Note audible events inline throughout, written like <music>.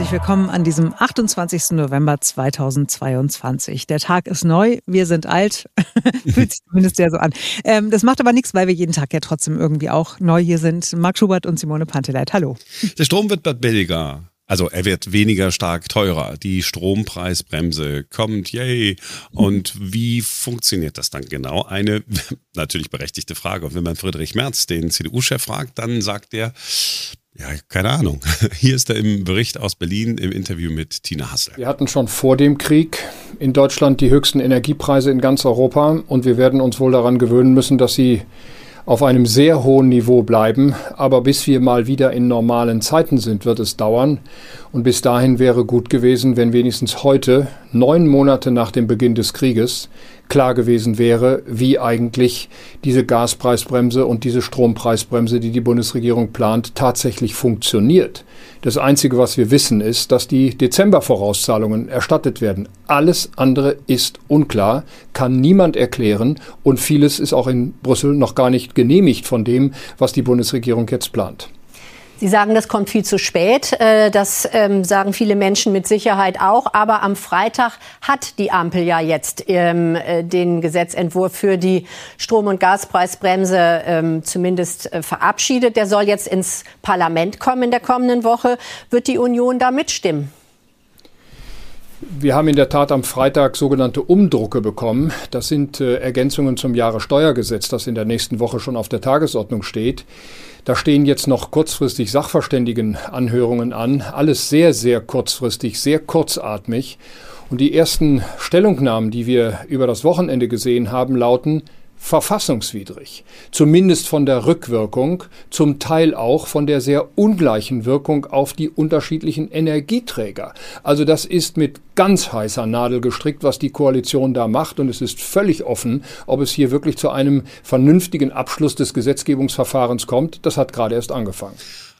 herzlich willkommen an diesem 28. November 2022. Der Tag ist neu, wir sind alt, <laughs> fühlt sich zumindest ja so an. Ähm, das macht aber nichts, weil wir jeden Tag ja trotzdem irgendwie auch neu hier sind. Marc Schubert und Simone Panteleit, hallo. Der Strom wird bald billiger. Also er wird weniger stark teurer. Die Strompreisbremse kommt, yay. Und wie funktioniert das dann genau? Eine <laughs> natürlich berechtigte Frage. Und wenn man Friedrich Merz, den CDU-Chef, fragt, dann sagt er, ja, keine Ahnung. <laughs> Hier ist er im Bericht aus Berlin im Interview mit Tina Hassel. Wir hatten schon vor dem Krieg in Deutschland die höchsten Energiepreise in ganz Europa und wir werden uns wohl daran gewöhnen müssen, dass sie auf einem sehr hohen Niveau bleiben. Aber bis wir mal wieder in normalen Zeiten sind, wird es dauern. Und bis dahin wäre gut gewesen, wenn wenigstens heute, neun Monate nach dem Beginn des Krieges, klar gewesen wäre, wie eigentlich diese Gaspreisbremse und diese Strompreisbremse, die die Bundesregierung plant, tatsächlich funktioniert. Das Einzige, was wir wissen, ist, dass die Dezembervorauszahlungen erstattet werden. Alles andere ist unklar, kann niemand erklären und vieles ist auch in Brüssel noch gar nicht genehmigt von dem, was die Bundesregierung jetzt plant. Sie sagen, das kommt viel zu spät. Äh, das ähm, sagen viele Menschen mit Sicherheit auch. Aber am Freitag hat die Ampel ja jetzt ähm, äh, den Gesetzentwurf für die Strom- und Gaspreisbremse ähm, zumindest äh, verabschiedet. Der soll jetzt ins Parlament kommen in der kommenden Woche. Wird die Union da mitstimmen? Wir haben in der Tat am Freitag sogenannte Umdrucke bekommen. Das sind Ergänzungen zum Jahressteuergesetz, das in der nächsten Woche schon auf der Tagesordnung steht. Da stehen jetzt noch kurzfristig Sachverständigenanhörungen an. Alles sehr, sehr kurzfristig, sehr kurzatmig. Und die ersten Stellungnahmen, die wir über das Wochenende gesehen haben, lauten, verfassungswidrig. Zumindest von der Rückwirkung, zum Teil auch von der sehr ungleichen Wirkung auf die unterschiedlichen Energieträger. Also das ist mit ganz heißer Nadel gestrickt, was die Koalition da macht. Und es ist völlig offen, ob es hier wirklich zu einem vernünftigen Abschluss des Gesetzgebungsverfahrens kommt. Das hat gerade erst angefangen.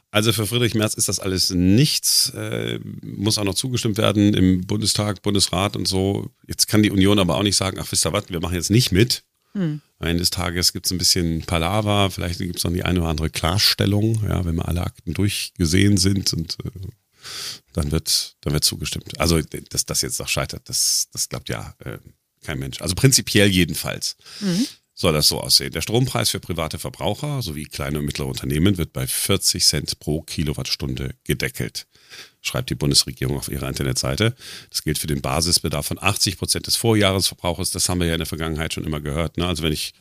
Also für Friedrich Merz ist das alles nichts, äh, muss auch noch zugestimmt werden im Bundestag, Bundesrat und so. Jetzt kann die Union aber auch nicht sagen, ach wisst ihr was, wir machen jetzt nicht mit. Hm. Am Ende des Tages gibt es ein bisschen Palaver, vielleicht gibt es noch die eine oder andere Klarstellung, ja, wenn mal alle Akten durchgesehen sind und äh, dann wird, dann wird zugestimmt. Also, dass das jetzt noch scheitert, das, das glaubt ja äh, kein Mensch. Also prinzipiell jedenfalls. Mhm. Soll das so aussehen? Der Strompreis für private Verbraucher sowie kleine und mittlere Unternehmen wird bei 40 Cent pro Kilowattstunde gedeckelt schreibt die Bundesregierung auf ihrer Internetseite. Das gilt für den Basisbedarf von 80 Prozent des Vorjahresverbrauches. Das haben wir ja in der Vergangenheit schon immer gehört. Ne? Also wenn ich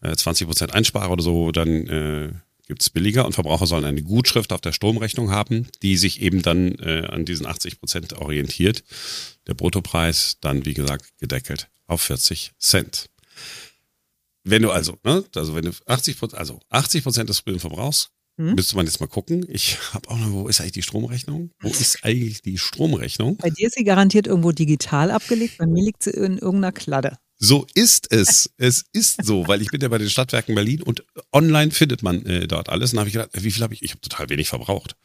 äh, 20 Prozent einspare oder so, dann äh, gibt es billiger und Verbraucher sollen eine Gutschrift auf der Stromrechnung haben, die sich eben dann äh, an diesen 80 Prozent orientiert. Der Bruttopreis dann, wie gesagt, gedeckelt auf 40 Cent. Wenn du also, ne, also wenn du 80 Prozent, also 80 Prozent des Verbrauchs hm? Müsste man jetzt mal gucken. Ich habe auch noch, wo ist eigentlich die Stromrechnung? Wo ist eigentlich die Stromrechnung? Bei dir ist sie garantiert irgendwo digital abgelegt, bei mir liegt sie in irgendeiner Kladde. So ist es. es ist so, weil ich bin ja bei den Stadtwerken Berlin und online findet man äh, dort alles. Und habe ich gedacht, wie viel habe ich? Ich habe total wenig verbraucht.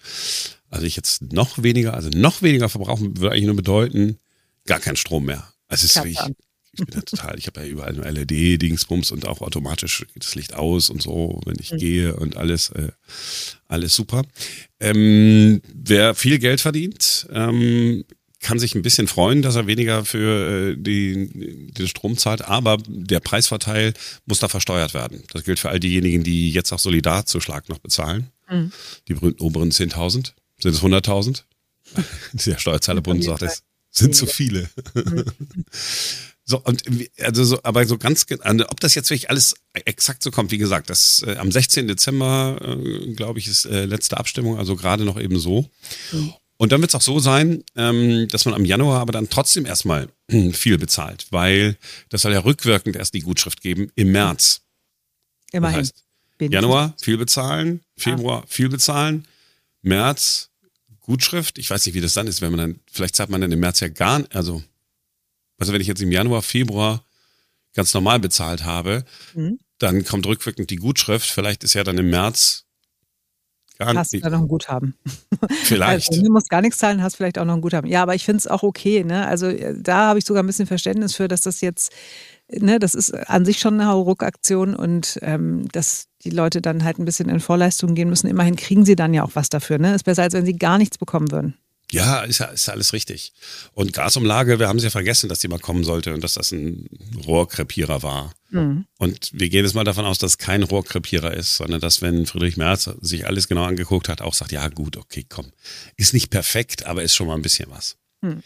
Also ich jetzt noch weniger, also noch weniger verbrauchen würde eigentlich nur bedeuten, gar kein Strom mehr. Also es ist wirklich, ich bin ja total, ich habe ja überall nur LED-Dingsbums und auch automatisch geht das Licht aus und so, wenn ich mhm. gehe und alles, äh, alles super. Ähm, wer viel Geld verdient, ähm, kann sich ein bisschen freuen, dass er weniger für äh, die, den Strom zahlt, aber der Preisverteil muss da versteuert werden. Das gilt für all diejenigen, die jetzt auch Solidarzuschlag noch bezahlen. Mhm. Die berühmten oberen 10.000. Sind es 100.000? <laughs> Der Steuerzahlerbund sagt, es sind zu viele. <laughs> So, und also so, aber so ganz, also ob das jetzt wirklich alles exakt so kommt, wie gesagt, das äh, am 16. Dezember, äh, glaube ich, ist äh, letzte Abstimmung, also gerade noch eben so. Mhm. Und dann wird es auch so sein, ähm, dass man am Januar aber dann trotzdem erstmal viel bezahlt, weil das soll ja rückwirkend erst die Gutschrift geben im März. Immerhin. Das heißt, Januar viel bezahlen, Februar ah. viel bezahlen, März Gutschrift. Ich weiß nicht, wie das dann ist, wenn man dann, vielleicht zahlt man dann im März ja gar nicht, also also wenn ich jetzt im Januar, Februar ganz normal bezahlt habe, mhm. dann kommt rückwirkend die Gutschrift. Vielleicht ist ja dann im März gar hast nicht. Hast du da noch ein Guthaben? <laughs> Vielleicht. Also, du musst gar nichts zahlen, hast vielleicht auch noch ein Guthaben. Ja, aber ich finde es auch okay. Ne? Also äh, da habe ich sogar ein bisschen Verständnis für, dass das jetzt, ne, das ist an sich schon eine Hauruck-Aktion und ähm, dass die Leute dann halt ein bisschen in Vorleistung gehen müssen. Immerhin kriegen sie dann ja auch was dafür. Ne? Ist besser, als wenn sie gar nichts bekommen würden. Ja, ist ja, ist alles richtig. Und Gasumlage, wir haben es ja vergessen, dass die mal kommen sollte und dass das ein Rohrkrepierer war. Mhm. Und wir gehen jetzt mal davon aus, dass es kein Rohrkrepierer ist, sondern dass, wenn Friedrich Merz sich alles genau angeguckt hat, auch sagt, ja gut, okay, komm. Ist nicht perfekt, aber ist schon mal ein bisschen was. Mhm.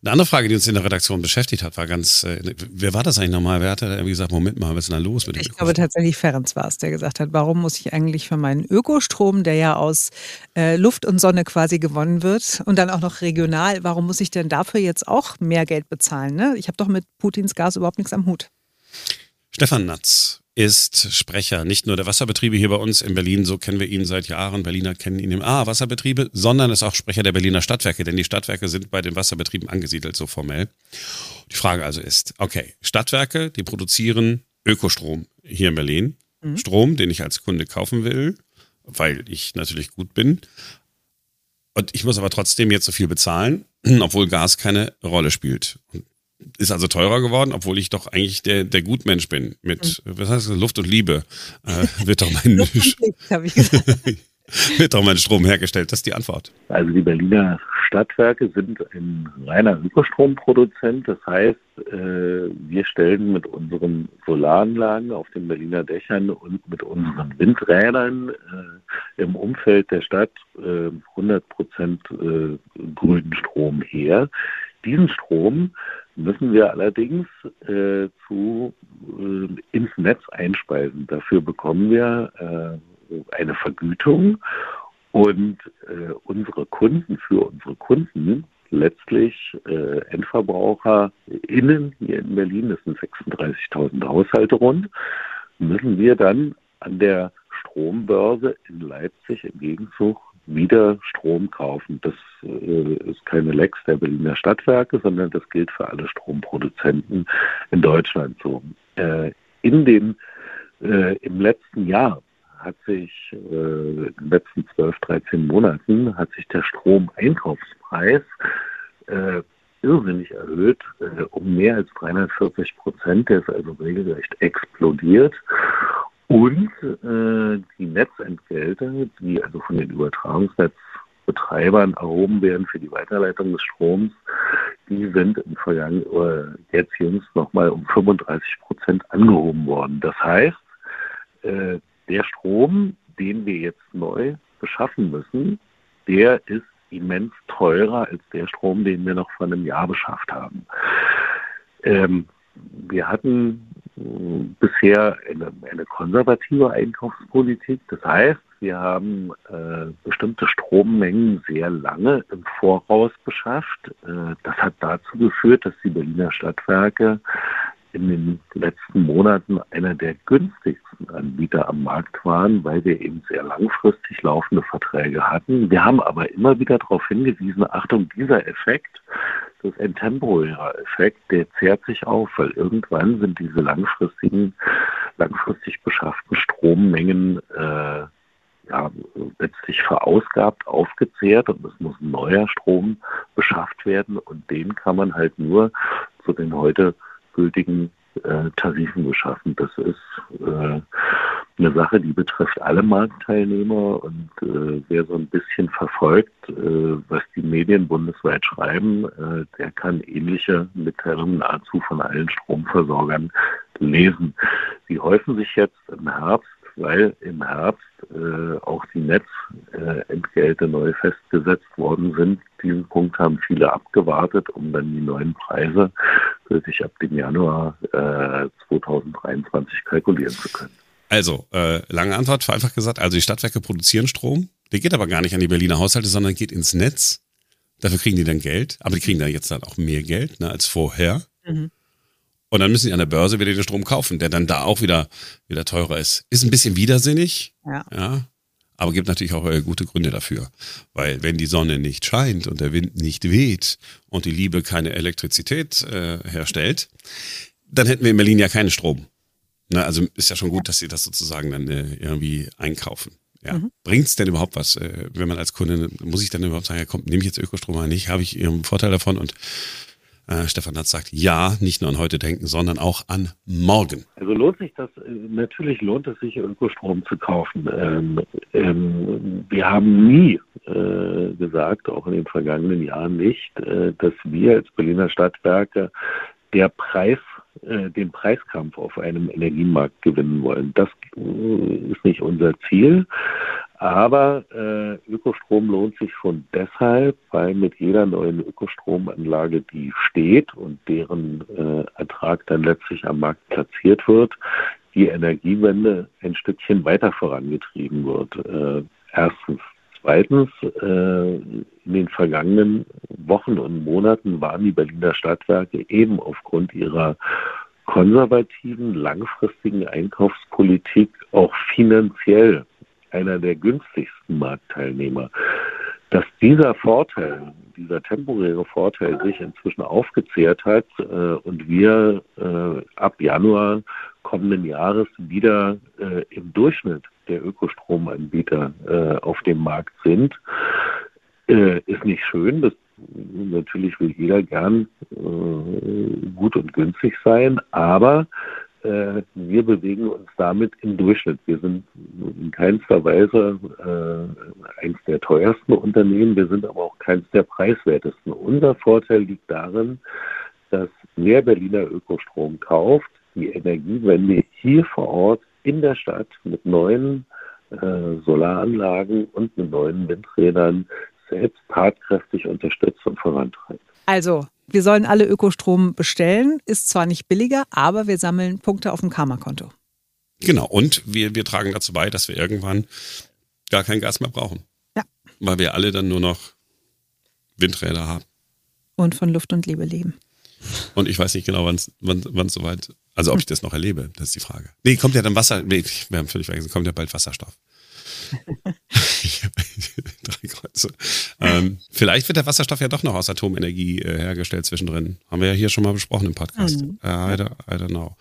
Eine andere Frage, die uns in der Redaktion beschäftigt hat, war ganz, äh, wer war das eigentlich nochmal? Wer hat da irgendwie gesagt, Moment mal, was ist denn da los mit dem Ich glaube tatsächlich Ferenc war es, der gesagt hat, warum muss ich eigentlich für meinen Ökostrom, der ja aus äh, Luft und Sonne quasi gewonnen wird und dann auch noch regional, warum muss ich denn dafür jetzt auch mehr Geld bezahlen? Ne? Ich habe doch mit Putins Gas überhaupt nichts am Hut. Stefan Natz ist Sprecher nicht nur der Wasserbetriebe hier bei uns in Berlin, so kennen wir ihn seit Jahren, Berliner kennen ihn im A, Wasserbetriebe, sondern ist auch Sprecher der Berliner Stadtwerke, denn die Stadtwerke sind bei den Wasserbetrieben angesiedelt, so formell. Die Frage also ist, okay, Stadtwerke, die produzieren Ökostrom hier in Berlin, mhm. Strom, den ich als Kunde kaufen will, weil ich natürlich gut bin. Und ich muss aber trotzdem jetzt so viel bezahlen, <clears throat> obwohl Gas keine Rolle spielt. Und ist also teurer geworden, obwohl ich doch eigentlich der, der Gutmensch bin. Mit, mhm. was heißt das, Luft und Liebe äh, <laughs> wird doch mein <laughs> wird doch mein Strom hergestellt. Das ist die Antwort. Also die Berliner Stadtwerke sind ein reiner Ökostromproduzent. Das heißt, äh, wir stellen mit unseren Solaranlagen auf den Berliner Dächern und mit unseren Windrädern äh, im Umfeld der Stadt 100 Prozent grünen Strom her. Diesen Strom müssen wir allerdings äh, zu, äh, ins Netz einspeisen. Dafür bekommen wir äh, eine Vergütung und äh, unsere Kunden, für unsere Kunden, letztlich äh, Endverbraucher innen hier in Berlin, das sind 36.000 Haushalte rund, müssen wir dann an der Strombörse in Leipzig im Gegenzug wieder Strom kaufen. Das äh, ist keine Lex der Berliner Stadtwerke, sondern das gilt für alle Stromproduzenten in Deutschland so. Äh, in den, äh, Im letzten Jahr hat sich äh, in den letzten 12, 13 Monaten hat sich der Stromeinkaufspreis äh, irrsinnig erhöht, äh, um mehr als 340 Prozent. Der ist also regelrecht explodiert. Und äh, die Netzentgelte, die also von den Übertragungsnetzbetreibern erhoben werden für die Weiterleitung des Stroms, die sind im Vergangen, äh, jetzt jüngst nochmal um 35 Prozent angehoben worden. Das heißt, äh, der Strom, den wir jetzt neu beschaffen müssen, der ist immens teurer als der Strom, den wir noch vor einem Jahr beschafft haben. Ähm, wir hatten bisher eine, eine konservative Einkaufspolitik. Das heißt, wir haben äh, bestimmte Strommengen sehr lange im Voraus beschafft. Äh, das hat dazu geführt, dass die Berliner Stadtwerke in den letzten Monaten einer der günstigsten Anbieter am Markt waren, weil wir eben sehr langfristig laufende Verträge hatten. Wir haben aber immer wieder darauf hingewiesen, Achtung, dieser Effekt, das ist ein temporärer Effekt, der zehrt sich auf, weil irgendwann sind diese langfristigen, langfristig beschafften Strommengen äh, ja, letztlich verausgabt, aufgezehrt und es muss ein neuer Strom beschafft werden und den kann man halt nur zu den heute gültigen äh, Tarifen geschaffen. Das ist äh, eine Sache, die betrifft alle Marktteilnehmer und äh, wer so ein bisschen verfolgt, äh, was die Medien bundesweit schreiben, äh, der kann ähnliche Mitteilungen nahezu von allen Stromversorgern lesen. Sie häufen sich jetzt im Herbst weil im Herbst äh, auch die Netzentgelte äh, neu festgesetzt worden sind. Diesen Punkt haben viele abgewartet, um dann die neuen Preise sich ab dem Januar äh, 2023 kalkulieren zu können. Also, äh, lange Antwort, vereinfacht gesagt, also die Stadtwerke produzieren Strom, der geht aber gar nicht an die Berliner Haushalte, sondern geht ins Netz. Dafür kriegen die dann Geld, aber die kriegen dann jetzt dann auch mehr Geld ne, als vorher. Mhm. Und dann müssen sie an der Börse wieder den Strom kaufen, der dann da auch wieder, wieder teurer ist. Ist ein bisschen widersinnig. Ja. ja aber gibt natürlich auch äh, gute Gründe dafür. Weil wenn die Sonne nicht scheint und der Wind nicht weht und die Liebe keine Elektrizität äh, herstellt, dann hätten wir in Berlin ja keinen Strom. Na, also ist ja schon gut, dass sie das sozusagen dann äh, irgendwie einkaufen. Ja. Mhm. Bringt es denn überhaupt was, äh, wenn man als Kunde, muss ich dann überhaupt sagen, ja komm, nehme ich jetzt Ökostrom oder nicht, habe ich ihren Vorteil davon und äh, Stefan Natz sagt, ja, nicht nur an heute denken, sondern auch an morgen. Also lohnt sich das, äh, natürlich lohnt es sich, Ökostrom zu kaufen. Ähm, ähm, wir haben nie äh, gesagt, auch in den vergangenen Jahren nicht, äh, dass wir als Berliner Stadtwerke der Preis, äh, den Preiskampf auf einem Energiemarkt gewinnen wollen. Das ist nicht unser Ziel. Aber äh, Ökostrom lohnt sich schon deshalb, weil mit jeder neuen Ökostromanlage, die steht und deren äh, Ertrag dann letztlich am Markt platziert wird, die Energiewende ein Stückchen weiter vorangetrieben wird. Äh, erstens. Zweitens, äh, in den vergangenen Wochen und Monaten waren die Berliner Stadtwerke eben aufgrund ihrer konservativen, langfristigen Einkaufspolitik auch finanziell einer der günstigsten Marktteilnehmer. Dass dieser Vorteil, dieser temporäre Vorteil sich inzwischen aufgezehrt hat äh, und wir äh, ab Januar kommenden Jahres wieder äh, im Durchschnitt der Ökostromanbieter äh, auf dem Markt sind, äh, ist nicht schön. Das natürlich will jeder gern äh, gut und günstig sein, aber äh, wir bewegen uns damit im Durchschnitt. Wir sind in keinster Weise äh, eines der teuersten Unternehmen, wir sind aber auch keins der preiswertesten. Unser Vorteil liegt darin, dass wer Berliner Ökostrom kauft, die Energiewende hier vor Ort in der Stadt mit neuen äh, Solaranlagen und mit neuen Windrädern selbst tatkräftig unterstützt und vorantreibt. Also, wir sollen alle Ökostrom bestellen. Ist zwar nicht billiger, aber wir sammeln Punkte auf dem Karma-Konto. Genau, und wir, wir tragen dazu bei, dass wir irgendwann gar kein Gas mehr brauchen. Ja. Weil wir alle dann nur noch Windräder haben. Und von Luft und Liebe leben. Und ich weiß nicht genau, wann es soweit, also ob ich das noch erlebe, das ist die Frage. Nee, kommt ja dann Wasser, nee, wir haben völlig vergessen, kommt ja bald Wasserstoff. <laughs> <laughs> Kreuze. Ähm, vielleicht wird der Wasserstoff ja doch noch aus Atomenergie äh, hergestellt zwischendrin. Haben wir ja hier schon mal besprochen im Podcast. Mhm. Uh, I, don't, I, don't, know.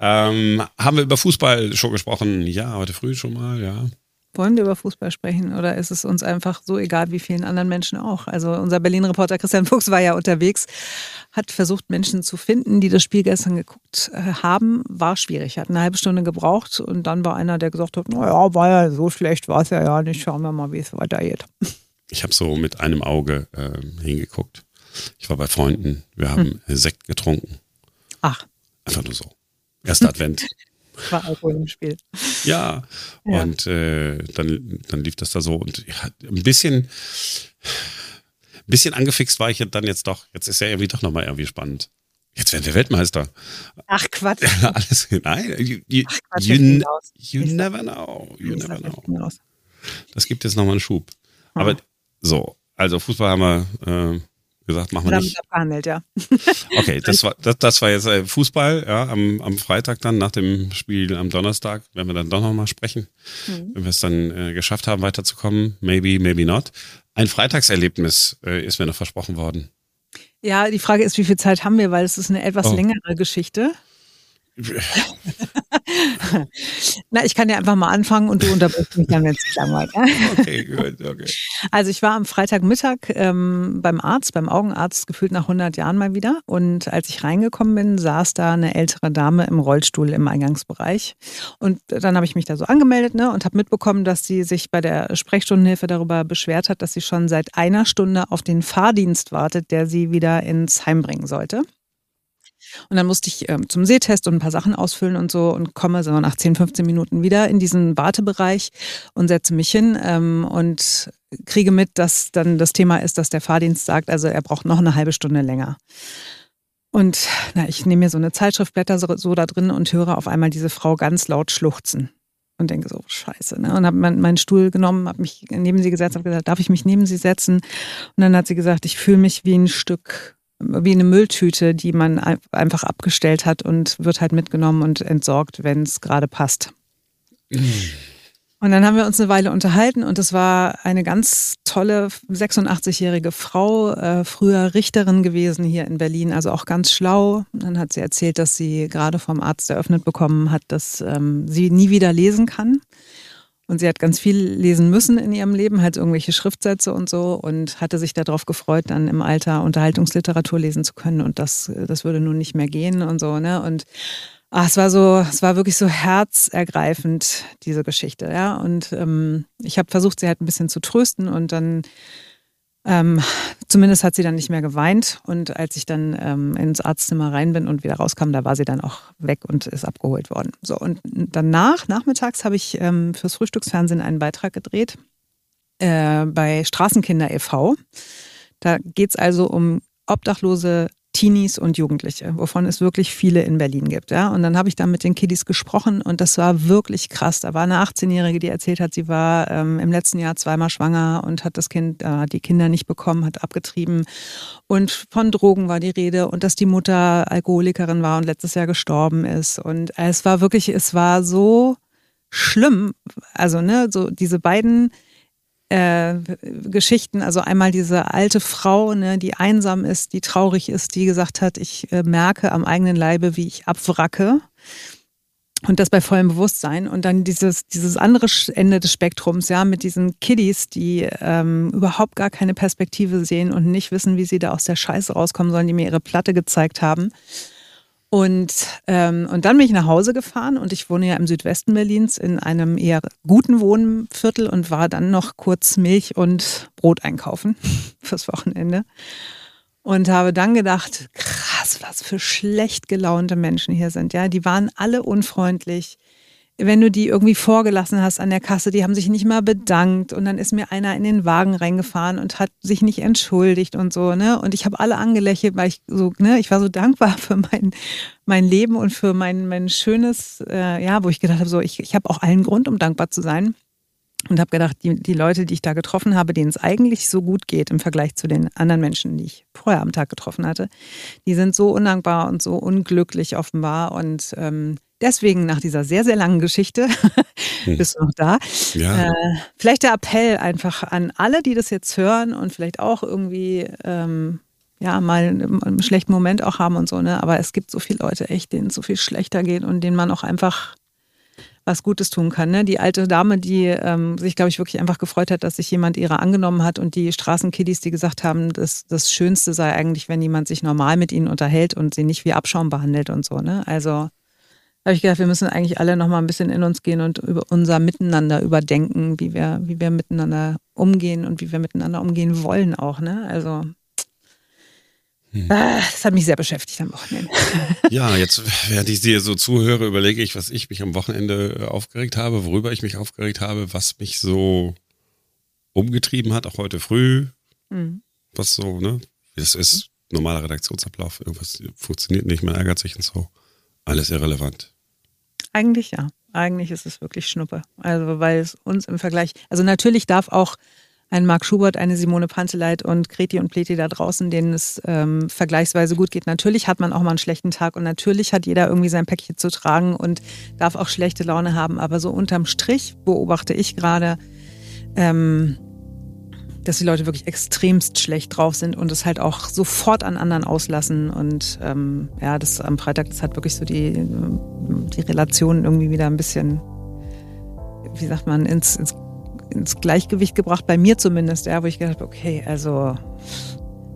Ähm, haben wir über Fußball schon gesprochen? Ja, heute früh schon mal, ja. Wollen wir über Fußball sprechen oder ist es uns einfach so egal wie vielen anderen Menschen auch? Also unser Berlin-Reporter Christian Fuchs war ja unterwegs, hat versucht, Menschen zu finden, die das Spiel gestern geguckt äh, haben. War schwierig, hat eine halbe Stunde gebraucht und dann war einer, der gesagt hat, naja, war ja so schlecht, war es ja ja nicht, schauen wir mal, wie es weitergeht. Ich habe so mit einem Auge äh, hingeguckt. Ich war bei Freunden, wir haben hm. Sekt getrunken. Ach. Einfach nur so. Erster Advent. <laughs> war Alkohol im Spiel. Ja, ja. und äh, dann, dann lief das da so und ein bisschen, ein bisschen angefixt war ich dann jetzt doch. Jetzt ist ja irgendwie doch nochmal irgendwie spannend. Jetzt werden wir Weltmeister. Ach Quatsch. <laughs> Alles, nein, you, you, Ach, Quatsch, you, you never know. You never know. Das gibt jetzt nochmal einen Schub. Aber hm. So, also Fußball haben wir äh, gesagt, machen wir nicht. Abgehandelt, ja. <laughs> Okay, das war, das, das war jetzt äh, Fußball, ja, am, am Freitag dann, nach dem Spiel am Donnerstag, werden wir dann doch nochmal sprechen. Mhm. Wenn wir es dann äh, geschafft haben, weiterzukommen, maybe, maybe not. Ein Freitagserlebnis äh, ist mir noch versprochen worden. Ja, die Frage ist, wie viel Zeit haben wir, weil es ist eine etwas oh. längere Geschichte. <laughs> Na, ich kann ja einfach mal anfangen und du unterbrichst mich dann, wenn es langweilt. okay, gut, okay. <laughs> Also ich war am Freitagmittag ähm, beim Arzt, beim Augenarzt, gefühlt nach 100 Jahren mal wieder. Und als ich reingekommen bin, saß da eine ältere Dame im Rollstuhl im Eingangsbereich. Und dann habe ich mich da so angemeldet ne, und habe mitbekommen, dass sie sich bei der Sprechstundenhilfe darüber beschwert hat, dass sie schon seit einer Stunde auf den Fahrdienst wartet, der sie wieder ins Heim bringen sollte. Und dann musste ich ähm, zum Sehtest und ein paar Sachen ausfüllen und so und komme so nach 10, 15 Minuten wieder in diesen Wartebereich und setze mich hin ähm, und kriege mit, dass dann das Thema ist, dass der Fahrdienst sagt, also er braucht noch eine halbe Stunde länger. Und na, ich nehme mir so eine Zeitschriftblätter so, so da drin und höre auf einmal diese Frau ganz laut schluchzen und denke so, scheiße. Ne? Und habe meinen Stuhl genommen, habe mich neben sie gesetzt, habe gesagt, darf ich mich neben sie setzen? Und dann hat sie gesagt, ich fühle mich wie ein Stück wie eine Mülltüte, die man einfach abgestellt hat und wird halt mitgenommen und entsorgt, wenn es gerade passt. Und dann haben wir uns eine Weile unterhalten und es war eine ganz tolle 86-jährige Frau, äh, früher Richterin gewesen hier in Berlin, also auch ganz schlau. Dann hat sie erzählt, dass sie gerade vom Arzt eröffnet bekommen hat, dass ähm, sie nie wieder lesen kann. Und sie hat ganz viel lesen müssen in ihrem Leben, halt irgendwelche Schriftsätze und so und hatte sich darauf gefreut, dann im Alter Unterhaltungsliteratur lesen zu können und das, das würde nun nicht mehr gehen und so, ne? Und ach, es war so, es war wirklich so herzergreifend, diese Geschichte, ja. Und ähm, ich habe versucht, sie halt ein bisschen zu trösten und dann Ähm, zumindest hat sie dann nicht mehr geweint. Und als ich dann ähm, ins Arztzimmer rein bin und wieder rauskam, da war sie dann auch weg und ist abgeholt worden. So, und danach, nachmittags, habe ich ähm, fürs Frühstücksfernsehen einen Beitrag gedreht äh, bei Straßenkinder e.V. Da geht es also um obdachlose Teenies und Jugendliche, wovon es wirklich viele in Berlin gibt. Ja? Und dann habe ich da mit den Kiddies gesprochen und das war wirklich krass. Da war eine 18-Jährige, die erzählt hat, sie war ähm, im letzten Jahr zweimal schwanger und hat das Kind, äh, die Kinder nicht bekommen, hat abgetrieben. Und von Drogen war die Rede und dass die Mutter Alkoholikerin war und letztes Jahr gestorben ist. Und es war wirklich, es war so schlimm. Also, ne, so diese beiden äh, Geschichten. Also einmal diese alte Frau, ne, die einsam ist, die traurig ist, die gesagt hat, ich äh, merke am eigenen Leibe, wie ich abwracke. Und das bei vollem Bewusstsein. Und dann dieses, dieses andere Ende des Spektrums, ja, mit diesen Kiddies, die ähm, überhaupt gar keine Perspektive sehen und nicht wissen, wie sie da aus der Scheiße rauskommen sollen, die mir ihre Platte gezeigt haben. Und, ähm, und dann bin ich nach Hause gefahren und ich wohne ja im Südwesten Berlins in einem eher guten Wohnviertel und war dann noch kurz Milch und Brot einkaufen <laughs> fürs Wochenende. Und habe dann gedacht, krass, was für schlecht gelaunte Menschen hier sind. Ja, die waren alle unfreundlich wenn du die irgendwie vorgelassen hast an der Kasse, die haben sich nicht mal bedankt und dann ist mir einer in den Wagen reingefahren und hat sich nicht entschuldigt und so, ne? Und ich habe alle angelächelt, weil ich so, ne, ich war so dankbar für mein, mein Leben und für mein, mein schönes, äh, ja, wo ich gedacht habe, so, ich, ich habe auch allen Grund, um dankbar zu sein. Und habe gedacht, die, die Leute, die ich da getroffen habe, denen es eigentlich so gut geht im Vergleich zu den anderen Menschen, die ich vorher am Tag getroffen hatte, die sind so undankbar und so unglücklich offenbar. Und ähm, Deswegen nach dieser sehr, sehr langen Geschichte, <laughs> hm. bist du noch da? Ja. Äh, vielleicht der Appell einfach an alle, die das jetzt hören und vielleicht auch irgendwie ähm, ja mal einen schlechten Moment auch haben und so, ne? Aber es gibt so viele Leute echt, denen es so viel schlechter geht und denen man auch einfach was Gutes tun kann. Ne? Die alte Dame, die ähm, sich, glaube ich, wirklich einfach gefreut hat, dass sich jemand ihrer angenommen hat und die Straßenkiddies, die gesagt haben, dass das Schönste sei eigentlich, wenn jemand sich normal mit ihnen unterhält und sie nicht wie Abschaum behandelt und so. Ne? Also habe ich gedacht, wir müssen eigentlich alle noch mal ein bisschen in uns gehen und über unser Miteinander überdenken, wie wir, wie wir miteinander umgehen und wie wir miteinander umgehen wollen auch. Ne? Also hm. Ah, das hat mich sehr beschäftigt am Wochenende. <laughs> Ja, jetzt, während ich dir so zuhöre, überlege ich, was ich mich am Wochenende äh, aufgeregt habe, worüber ich mich aufgeregt habe, was mich so umgetrieben hat, auch heute früh. Mhm. Was so, ne? Das ist normaler Redaktionsablauf, irgendwas funktioniert nicht, man ärgert sich und so. Alles irrelevant. Eigentlich ja. Eigentlich ist es wirklich Schnuppe. Also, weil es uns im Vergleich, also natürlich darf auch ein Marc Schubert, eine Simone Panteleit und Kreti und Pleti da draußen, denen es ähm, vergleichsweise gut geht. Natürlich hat man auch mal einen schlechten Tag und natürlich hat jeder irgendwie sein Päckchen zu tragen und darf auch schlechte Laune haben. Aber so unterm Strich beobachte ich gerade, ähm, dass die Leute wirklich extremst schlecht drauf sind und es halt auch sofort an anderen auslassen. Und ähm, ja, das am Freitag, das hat wirklich so die, die Relation irgendwie wieder ein bisschen, wie sagt man, ins, ins, ins Gleichgewicht gebracht, bei mir zumindest, ja, wo ich gedacht habe, okay, also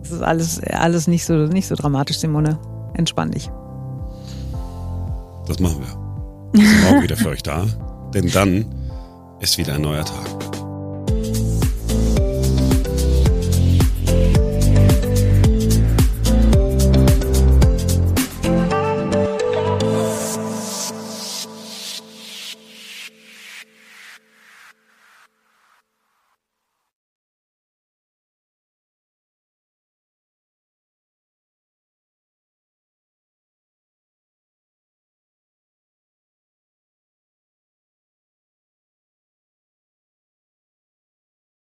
es ist alles, alles nicht so, nicht so dramatisch, Simone. Entspann dich. Das machen wir. Wir sind morgen wieder für euch da, denn dann ist wieder ein neuer Tag.